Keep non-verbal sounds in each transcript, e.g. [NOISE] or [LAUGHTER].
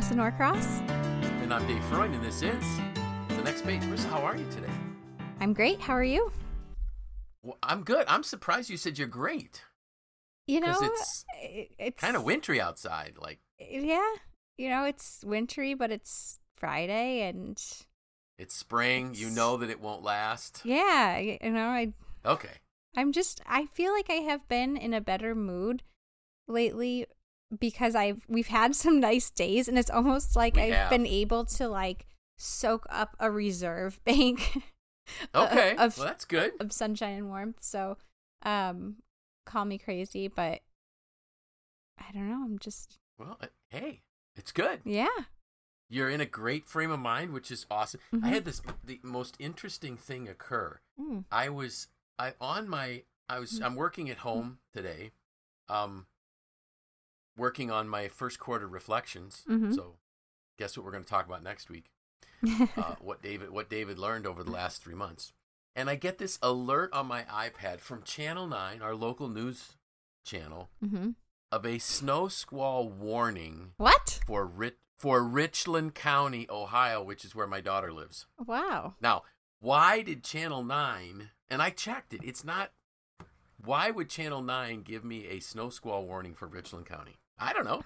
Marisa Norcross. And I'm Dave Freund, and this is The Next Page. Marisa, how are you today? I'm great. How are you? Well, I'm good. I'm surprised you said you're great. You know, it's it's Kind of wintry outside. Like, Yeah, you know, it's wintry, but it's Friday, and it's spring. You know that it won't last. yeah, you know, I Okay. I'm just I feel like I have been in a better mood lately because I've we've had some nice days, and it's almost like We I've have. been able to like soak up a reserve [LAUGHS] bank. [LAUGHS] Okay. Of, well, that's good. of sunshine and warmth. So, um, call me crazy, but I don't know. I'm just Well, uh, hey, it's good. yeah. You're in a great frame of mind, which is awesome. Mhm. I had this the most interesting thing occur. Mm. I was I on my I was I'm working at home today. Um working on my first quarter reflections. Mhm. So guess what we're going to talk about next week? Uh, [LAUGHS] what David what David learned over the last 3 months. And I get this alert on my iPad from Channel 9, our local news channel, hmm of a snow squall warning What? for Rit- for Richland County, Ohio, which is where my daughter lives. Wow. Now, why did Channel 9, and I checked it, it's not, why would Channel 9 give me a snow squall warning for Richland County? I don't know.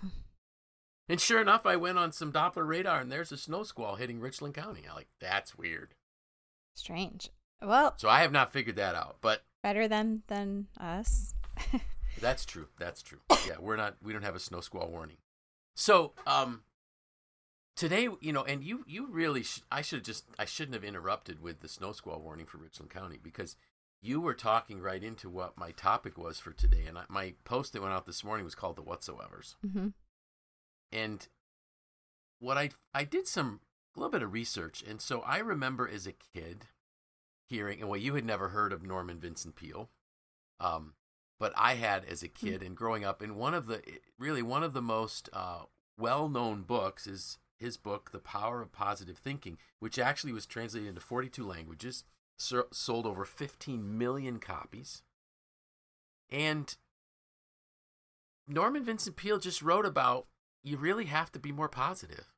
And sure enough, I went on some Doppler radar and there's a snow squall hitting Richland County. I'm like, that's weird. Strange. Well, So I have not figured that out, but better than than us. [LAUGHS] that's true. That's true. Yeah, we're not, we don't have a snow squall warning. So, um, today, you know, and you, you really, sh- I should just, I shouldn't have interrupted with the snow squall warning for Richland County because you were talking right into what my topic was for today. And I, my post that went out this morning was called the whatsoevers. hmm And what I, I did some, a little bit of research. And so I remember as a kid hearing, and well, you had never heard of Norman Vincent Peale. Um, but I had as a kid and growing up, and one of the really one of the most uh, well-known books is his book, The Power of Positive Thinking, which actually was translated into 42 languages, sold over 15 million copies, and Norman Vincent Peale just wrote about you really have to be more positive.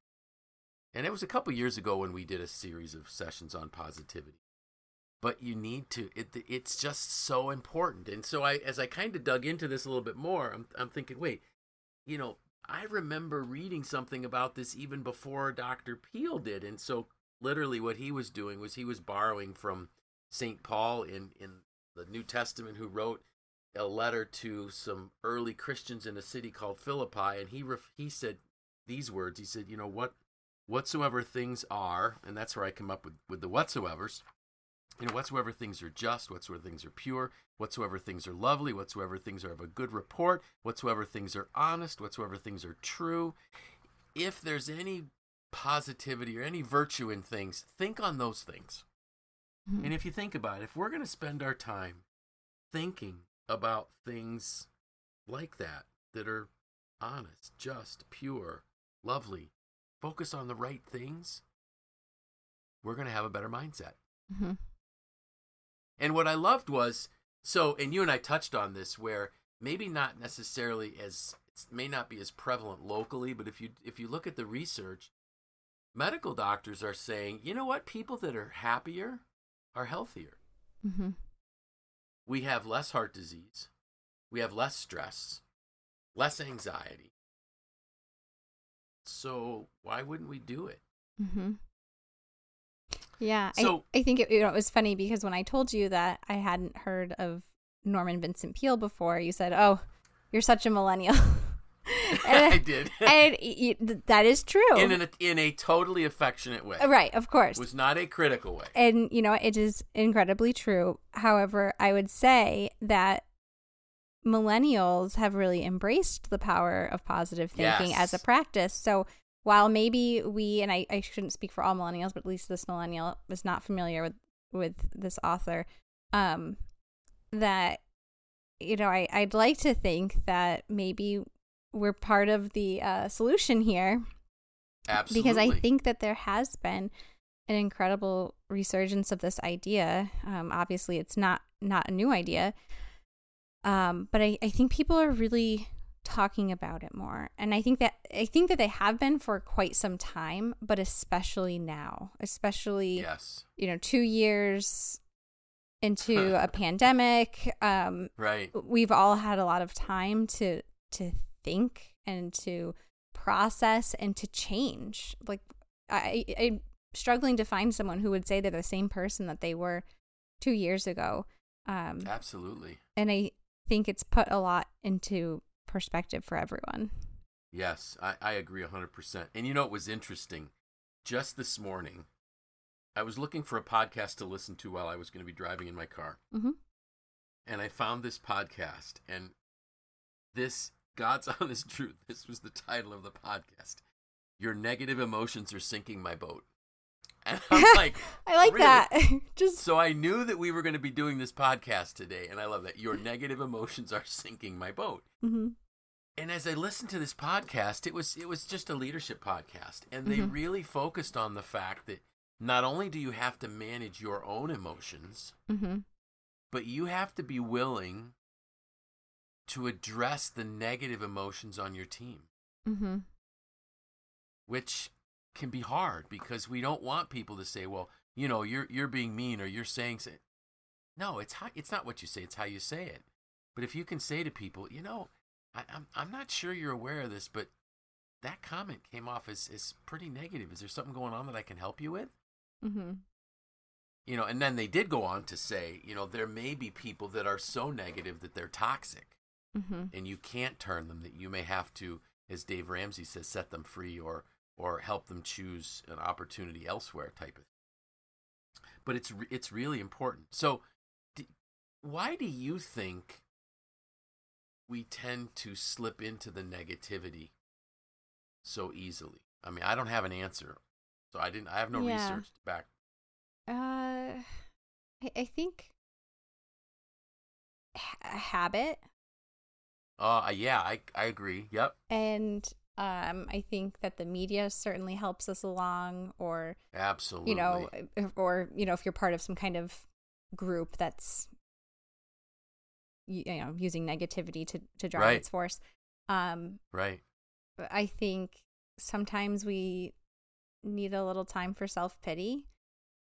And it was a couple years ago when we did a series of sessions on positivity. But you need to it, it's just so important. And so i as i kind of dug into this a little bit more I'm, I'm thinking wait you know i remember reading something about this even before dr Peale did. And so literally what he was doing was he was borrowing from st paul in in the new testament who wrote a letter to some early christians in a city called philippi and he ref, he said these words he said you know what whatsoever things are and that's where i come up with with the whatsoevers you know, whatsoever things are just, whatsoever things are pure, whatsoever things are lovely, whatsoever things are of a good report, whatsoever things are honest, whatsoever things are true. If there's any positivity or any virtue in things, think on those things. Mm-hmm. And if you think about it, if we're going to spend our time thinking about things like that, that are honest, just, pure, lovely, focus on the right things, we're going to have a better mindset. hmm And what I loved was so, and you and I touched on this, where maybe not necessarily as it may not be as prevalent locally, but if you if you look at the research, medical doctors are saying, you know what, people that are happier are healthier. hmm We have less heart disease, we have less stress, less anxiety. So why wouldn't we do it? Mm-hmm. Yeah, So- I, I think it, you know, it was funny because when I told you that I hadn't heard of Norman Vincent Peale before, you said, "Oh, you're such a millennial," [LAUGHS] [LAUGHS] and, [LAUGHS] I did [LAUGHS] and y- y- that is true, in a, in a totally affectionate way. right? Of course, It was not a critical way. and you know it is incredibly true. However, I would say that millennials have really embraced the power of positive thinking as a practice. So while maybe we and I, I shouldn't speak for all millennials, but at least this millennial was not familiar with with this author, um, that you know I I'd like to think that maybe we're part of the uh, solution here Absolutely. because I think that there has been an incredible resurgence of this idea. Um, obviously, it's not not a new idea, um, but I, I think people are really talking about it more. And I think that I think that they have been for quite some time, but especially now, especially Yes. you know, 2 years into [LAUGHS] a pandemic, um Right. we've all had a lot of time to to think and to process and to change. Like I, I'm struggling to find someone who would say they're the same person that they were 2 years ago. Um Absolutely. and I think it's put a lot into perspective for everyone. Yes, I, I agree 100%. And you know, it was interesting. Just this morning, I was looking for a podcast to listen to while I was going to be driving in my car. Mm-hmm. And I found this podcast. And this, God's [LAUGHS] honest truth, this was the title of the podcast Your Negative Emotions Are Sinking My Boat. [LAUGHS] And I'm like, [LAUGHS] I like really? that. Just So I knew that we were going to be doing this podcast today. And I love that. Your negative emotions are sinking my boat Mhm. and as I listened to this podcast, it was it was just a leadership podcast, and they Mhm. really focused on the fact that not only do you have to manage your own emotions, Mhm. but you have to be willing to address the negative emotions on your team, Mhm. which can be hard because we don't want people to say, "Well, you know, you're you're being mean or you're saying say No, it's how, it's not what you say, it's how you say it. But if you can say to people, you know, I, I'm I'm not sure you're aware of this, but that comment came off as, as pretty negative. Is there something going on that I can help you with? Mm-hmm. You know, and then they did go on to say, you know, there may be people that are so negative that they're toxic Mhm. and you can't turn them, that you may have to, as Dave Ramsey says, set them free or or help them choose an opportunity elsewhere type of thing. But it's it's really important. So d- why do you think we tend to slip into the negativity so easily? I mean, I don't have an answer. So I didn't I have no Yeah. research back Uh, I, I think ha- a habit, Uh yeah, I I agree. Yep. and um, I think that the media certainly helps us along, or Absolutely. you know, if- or you know, if you're part of some kind of group that's you, you know using negativity to to drive Right. its force, um, right. I think sometimes we need a little time for self pity.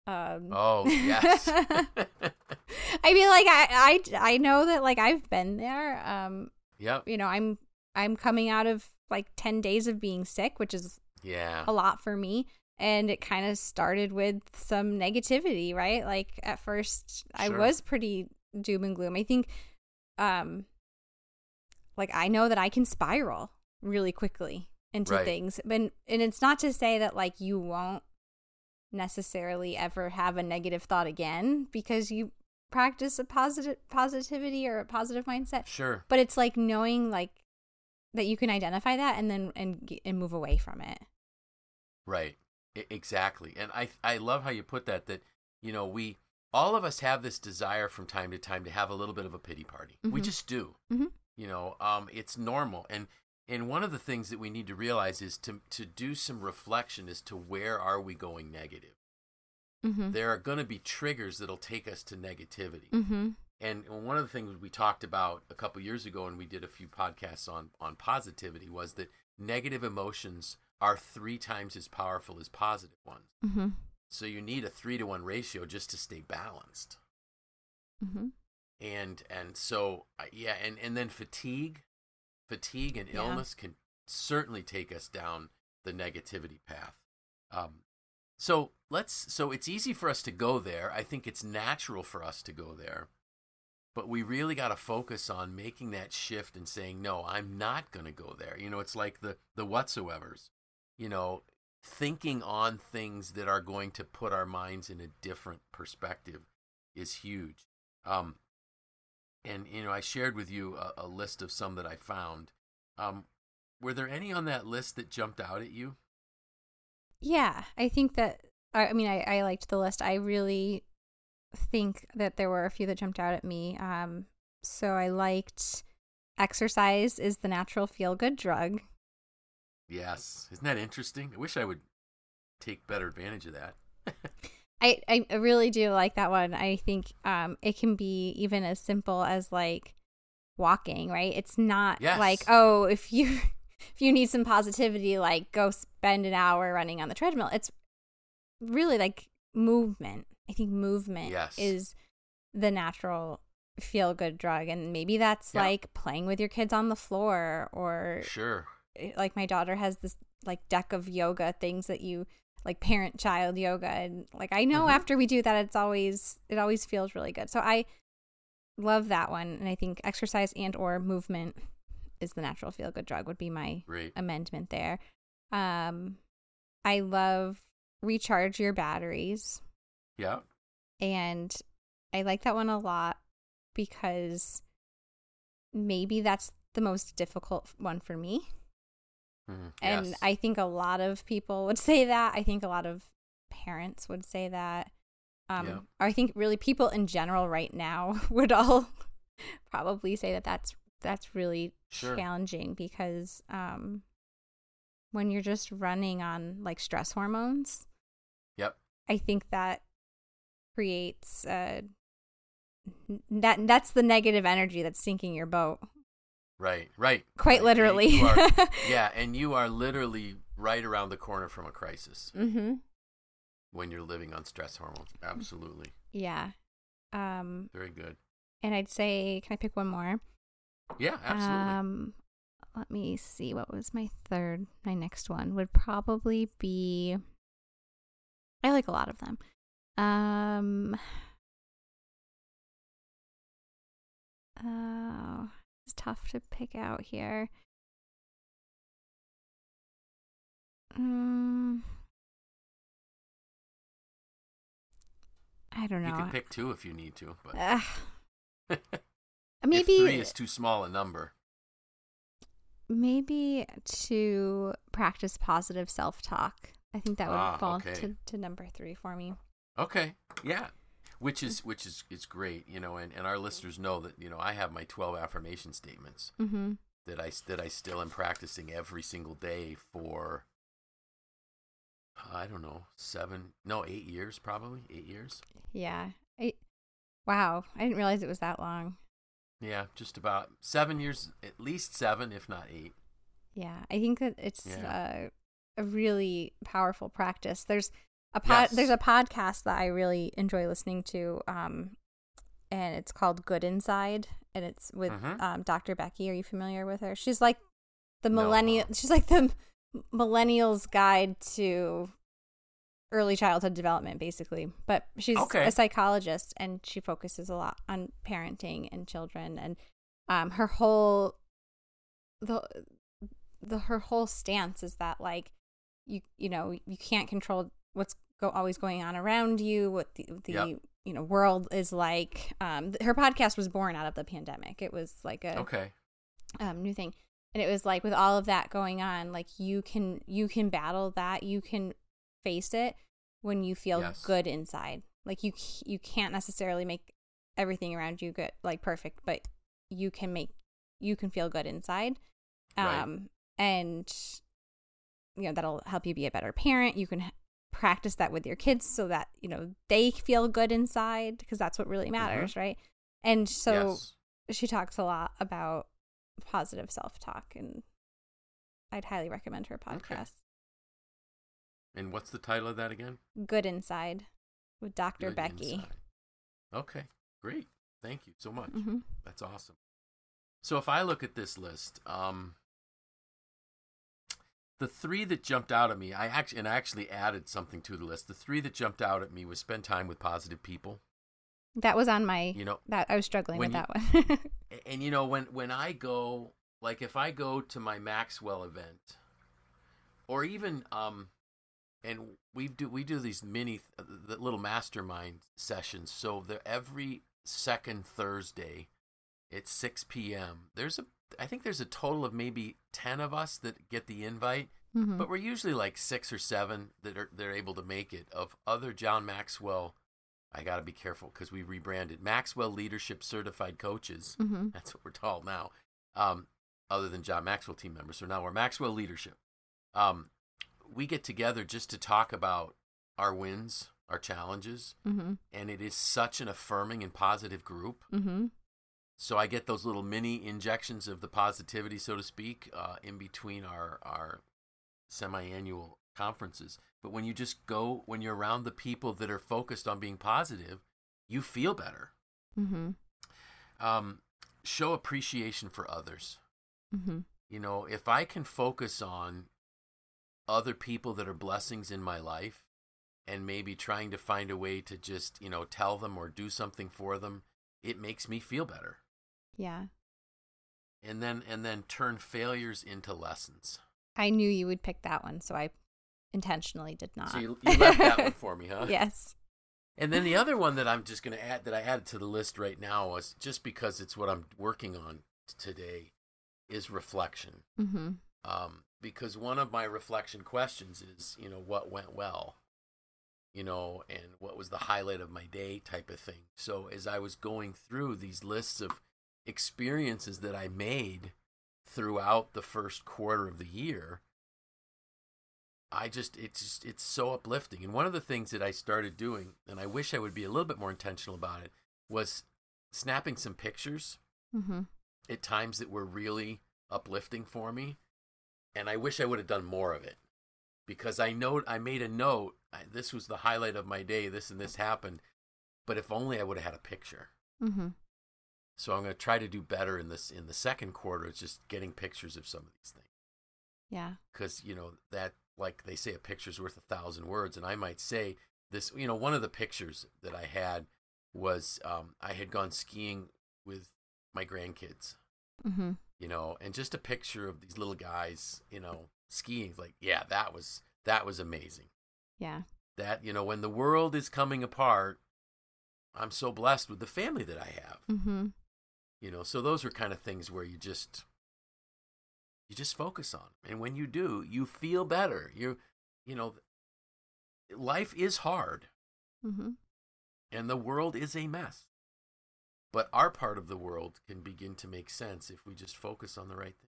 Um, Oh, yes. [LAUGHS] I mean, like I, I, I know that like I've been there. Um, yep. you know, I'm, I'm coming out of like ten days of being sick, which is Yeah. a lot for me. And it kind of started with some negativity, right? Like at first, I was pretty doom and gloom. I think, um, like I know that I can spiral really quickly into Right. things, but and it's not to say that like you won't necessarily ever have a negative thought again because you practice a positive positivity or a positive mindset Sure. but it's like knowing like that you can identify that and then and and move away from it Right. I- exactly. And I I love how you put that that you know, we all of us have this desire from time to time to have a little bit of a pity party. We Mhm. just do. Mhm. You know, um it's normal. And and one of the things that we need to realize is to to do some reflection as to where are we going negative. Mm-hmm. There are going to be triggers that'll take us to negativity. Mm-hmm. And one of the things we talked about a couple years ago, and we did a few podcasts on on positivity, was that negative emotions are three times as powerful as positive ones. Mm-hmm. So you need a three to one ratio just to stay balanced. Mm-hmm. And and so yeah, and and then fatigue, fatigue and Yeah. illness can certainly take us down the negativity path. Um, so let's so it's easy for us to go there. I think it's natural for us to go there. But we really got to focus on making that shift and saying, no, I'm not going to go there. You know, it's like the the whatsoever's. You know, thinking on things that are going to put our minds in a different perspective is huge. Um, and you know, I shared with you a, a list of some that I found. Um, were there any on that list that jumped out at you? Yeah, I think that. I I mean, I, I liked the list. I really think that there were a few that jumped out at me. Um, so I liked exercise is the natural feel good drug. Yes, isn't that interesting? I wish I would take better advantage of that. [LAUGHS] I, I really do like that one. I think um, it can be even as simple as like walking, right? It's not Yes. like, oh, if you if you need some positivity, like go spend an hour running on the treadmill. It's really like movement. I think movement Yes. is the natural feel good drug and maybe that's Yeah. like playing with your kids on the floor or Sure. like my daughter has this like deck of yoga things that you like parent child yoga and like I know Mhm. after we do that it's always it always feels really good. So I love that one and I think exercise and or movement is the natural feel good drug would be my Great. amendment there. Um I love recharge your batteries Yeah. and I like that one a lot because maybe that's the most difficult one for me. Mhm. And Yes. I think a lot of people would say that. I think a lot of parents would say that. Um, Yeah. I think really people in general right now [LAUGHS] would all [LAUGHS] probably say that that's that's really Sure. challenging because um, when you're just running on like stress hormones, Yep. I think that creates uh, that that's the negative energy that's sinking your boat Right. Right. quite Right. Literally. you are- [LAUGHS] yeah, and you are literally right around the corner from a crisis mm-hmm. when you're living on stress hormones. Absolutely. Yeah. Um, Very good. and I'd say, can I pick one more? Yeah, absolutely. Um, let me see. What was my third? My next one would probably be. I like a lot of them. Um. [SIGHS] Oh, it's tough to pick out here. Um, I don't know. you can pick two if you need to, but [LAUGHS] Ugh. if maybe three is too small a number. maybe to practice positive self-talk. I think that would Ah, fall okay. to, to number three for me. Okay. Yeah. Which is which is is great, you know, and, and our listeners know that, you know, I have my 12 affirmation statements Mm-hmm. that I that I still am practicing every single day for I don't know, 7 no, 8 years probably, 8 years. Yeah. I, wow. I didn't realize it was that long. Yeah, just about 7 years, at least 7 if not 8. Yeah. I think that it's Yeah. uh, a really powerful practice. There's a pod, Yes. there's a podcast that I really enjoy listening to um and it's called Good Inside and it's with Mhm. um Dr. Becky. Are you familiar with her? She's like the No, millennial uh-uh. she's like the millennials guide to early childhood development basically but she's Okay. a psychologist and she focuses a lot on parenting and children and um her whole the the her whole stance is that like you you know you can't control what's go always going on around you what the the Yep. you know world is like um her podcast was born out of the pandemic it was like a Okay. um, new thing and it was like with all of that going on like you can you can battle that you can face it when you feel Yes. good inside like you you can't necessarily make everything around you good like perfect but you can make you can feel good inside Right. um and you know that'll help you be a better parent you can practice that with your kids so that you know they feel good inside because that's what really matters right and so Mm-hmm. yes. she talks a lot about positive self-talk and i'd highly recommend her Okay. And what's the title of that again? good inside with dr Good becky Inside. Okay. Great. Thank you so much. hmm That's awesome. So if I look at this list, um, the three that jumped out at me, I actually and I actually added something to the list. The three that jumped out at me was spend time with positive people. that was on my You know, that i was struggling with you- that one [LAUGHS] and you know when when I go like if I go to my Maxwell event or even um and we do we do these mini the little mastermind sessions so they're every second Thursday at 6 p.m. There's a I think there's a total of maybe 10 of us that get the invite Mhm. but we're usually like 6 or 7 that are they're able to make it of other John Maxwell I got to be careful cuz we rebranded Maxwell Leadership Certified Coaches Mhm. that's what we're called now. Um, other than John Maxwell team members. So now we're Maxwell Leadership. Um, we get together just to talk about our wins, our challenges, Mhm. and it is such an affirming and positive group. Mhm. so I get those little mini injections of the positivity, so to speak, uh, in between our our semi-annual conferences. But when you just go, when you're around the people that are focused on being positive, you feel better. Mm-hmm. Um, show appreciation for others. Mm-hmm. You know, if I can focus on other people that are blessings in my life and maybe trying to find a way to just, you know, tell them or do something for them, it makes me feel better. Yeah. And then and then turn failures into lessons. I knew you would pick that one, so I intentionally did not. So you, you left that one for me, [LAUGHS] huh? yes. And then the other one that I'm just going to add that I added to the list right now was just because it's what I'm working on today is reflection. Mm-hmm. Um, because one of my reflection questions is, you know, what went well, you know, and what was the highlight of my day type of thing. So as I was going through these lists of experiences that I made throughout the first quarter of the year, I just it's just it's so uplifting. And one of the things that I started doing, and I wish I would be a little bit more intentional about it, was snapping some pictures Mm-hmm. at times that were really uplifting for me. And I wish I would have done more of it because I know I made a note. I, this was the highlight of my day. This and this happened. But if only I would have had a picture. Mm-hmm. So I'm going to try to do better in this in the second quarter. It's just getting pictures of some of these things Yeah. because you know that like they say a picture's worth a thousand words, and I might say this. You know, one of the pictures that I had was um, I had gone skiing with my grandkids. Mm-hmm. You know, and just a picture of these little guys, you know, skiing. Like, yeah, that was that was amazing. Yeah. That you know, when the world is coming apart, I'm so blessed with the family that I have. Mm-hmm. You know, so those are kind of things where you just you just focus on, and when you do, you feel better. You, you know, life is hard, Mm-hmm. and the world is a mess. But our part of the world can begin to make sense if we just focus on the right thing.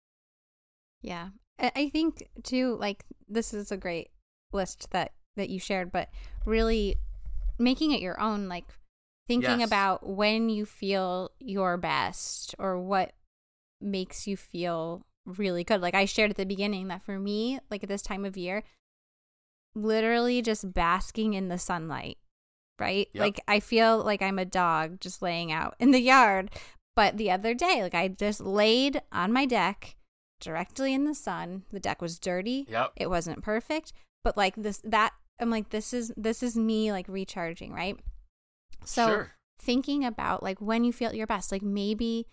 Yeah. I think too, like this is a great list that that you shared, but really making it your own, like thinking Yes. about when you feel your best or what makes you feel really good. Like I shared at the beginning that for me, like at this time of year, literally just basking in the sunlight, right? Yep. Like I feel like I'm a dog just laying out in the yard. But the other day, like I just laid on my deck directly in the sun. The deck was dirty. Yep. It wasn't perfect, but like this that I'm like this is this is me like recharging, right? So sure. thinking about like when you feel your best, like maybe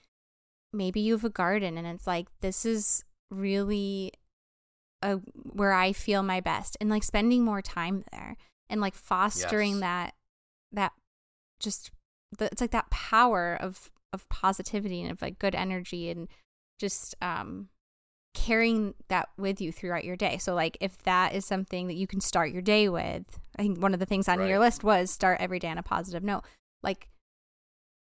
maybe you have a garden and it's like this is really a where I feel my best and like spending more time there and like fostering Yes. that that just the, it's like that power of of positivity and of like good energy and just um carrying that with you throughout your day. So like if that is something that you can start your day with, I think one of the things on your list was start every day on a positive note. Like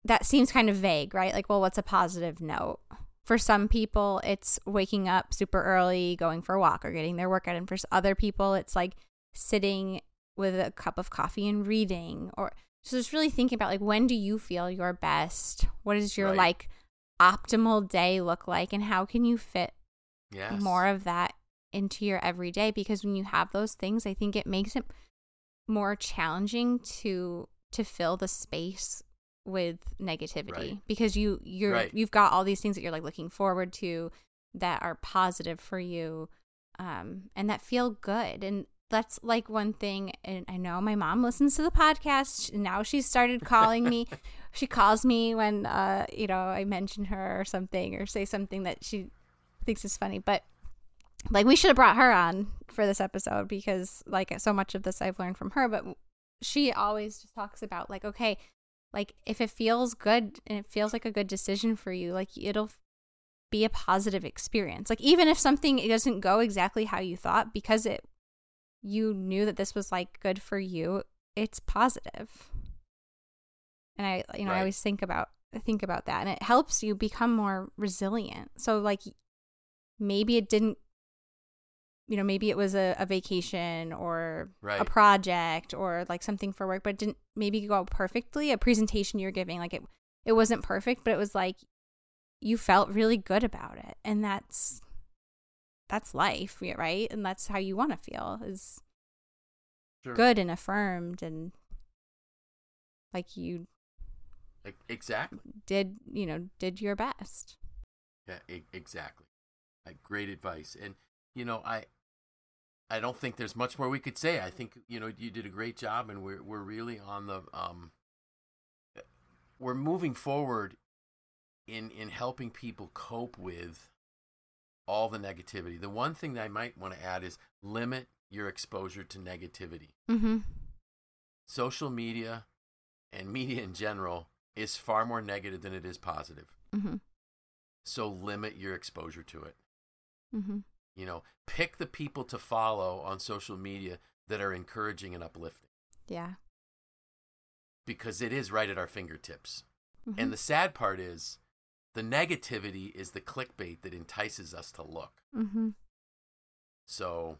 that seems kind of vague, right? Like, well, what's a positive note? For some people, it's waking up super early, going for a walk, or getting their workout. And for other people, it's like sitting with a cup of coffee and reading. Or so just really thinking about like when do you feel your best? What does your Right. like optimal day look like? And how can you fit Yes. more of that into your everyday? Because when you have those things, I think it makes it more challenging to to fill the space with negativity Right. because you you're Right. you've got all these things that you're like looking forward to that are positive for you um and that feel good and that's like one thing and I know my mom listens to the podcast. And now she started calling me. [LAUGHS] She calls me when uh you know I mention her or something or say something that she thinks is funny but like we should have brought her on for this episode because like so much of this I've learned from her but she always just talks about like okay like if it feels good and it feels like a good decision for you like it'll be a positive experience. Like even if something doesn't go exactly how you thought because it you knew that this was like good for you it's positive. And i you know i always think about think about that and it helps you become more resilient. So like maybe it didn't you know maybe it was a, a vacation or a project or like something for work but it didn't maybe go out perfectly a presentation you're giving like it it wasn't perfect, but it was like you felt really good about it. And that's that's life, right? And that's how you want to feel is Sure. good and affirmed and like you Exactly. did, you know, did your best. Yeah, e- exactly. Uh, great advice. And you know, I I don't think there's much more we could say. I think you know you did a great job, and we're we're really on the um we're moving forward in in helping people cope with all the negativity. The one thing that I might want to add is limit your exposure to negativity. Mhm. Social media and [LAUGHS] media in general is far more negative than it is positive. Mhm. So limit your exposure to it. Mhm. You know, pick the people to follow on social media that are encouraging and uplifting Yeah. because it is right at our fingertips. And the sad part is the negativity is the clickbait that entices us to look. Mhm. So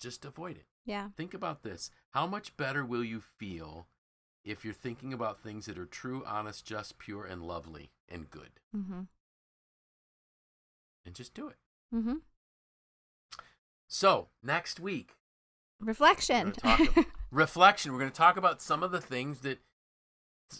just avoid it. Yeah. Think about this. How much better will you feel if you're thinking about things that are true, honest, just, pure, and lovely and good? Mhm. And just do it. Mhm. So, next week, Reflection. We're [LAUGHS] reflection. We're going to talk about some of the things that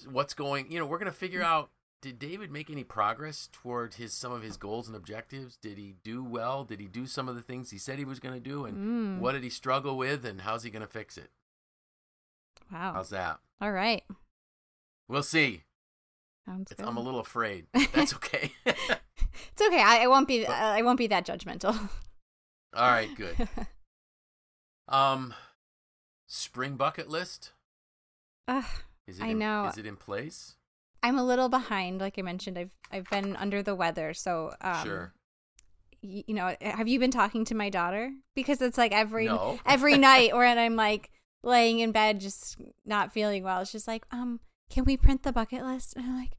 what's going. You know, we're going to figure out. Did David make any progress toward his some of his goals and objectives? Did he do well? Did he do some of the things he said he was going to do? And Mm. what did he struggle with? And how's he going to fix it? wow. How's that? All right. We'll see. Sounds It's, good. I'm a little afraid. [LAUGHS] That's okay. [LAUGHS] It's okay. I, I won't be. I won't be that judgmental. All right, good. [LAUGHS] Um, spring bucket list. Ugh, Is it? I in, know. Is it in place? I'm a little behind. Like I mentioned, I've I've been under the weather, so um, sure. y- you know, have you been talking to my daughter? Because it's like every No. [LAUGHS] every night when I'm like laying in bed just not feeling well. It's just like, um, can we print the bucket list? And I'm like,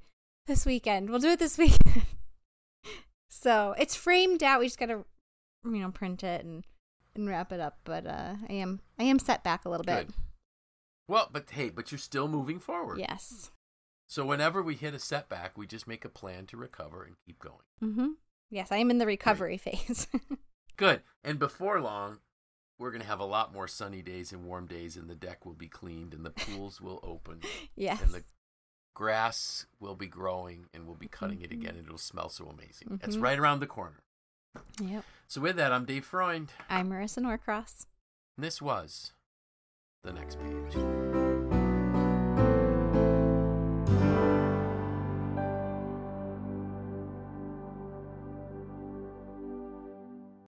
this weekend. We'll do it this [LAUGHS] weekend. so it's framed out. We just gotta, you know, print it and and wrap it up. But uh, I am I am set back a little bit. Well, but hey, but you're still moving forward. Yes. So whenever we hit a setback, we just make a plan to recover and keep going. Mm-hmm. Yes, I am in the recovery phase. [LAUGHS] Good. And before long, we're going to have a lot more sunny days and warm days, and the deck will be cleaned, and the pools will open, yes. [LAUGHS] and the grass will be growing, and we'll be cutting it again, and it'll smell so amazing. It's Mhm. right around the corner. Yep. So, with that, I'm Dave Freund, I'm Marisa Norcross. and this was The Next Page.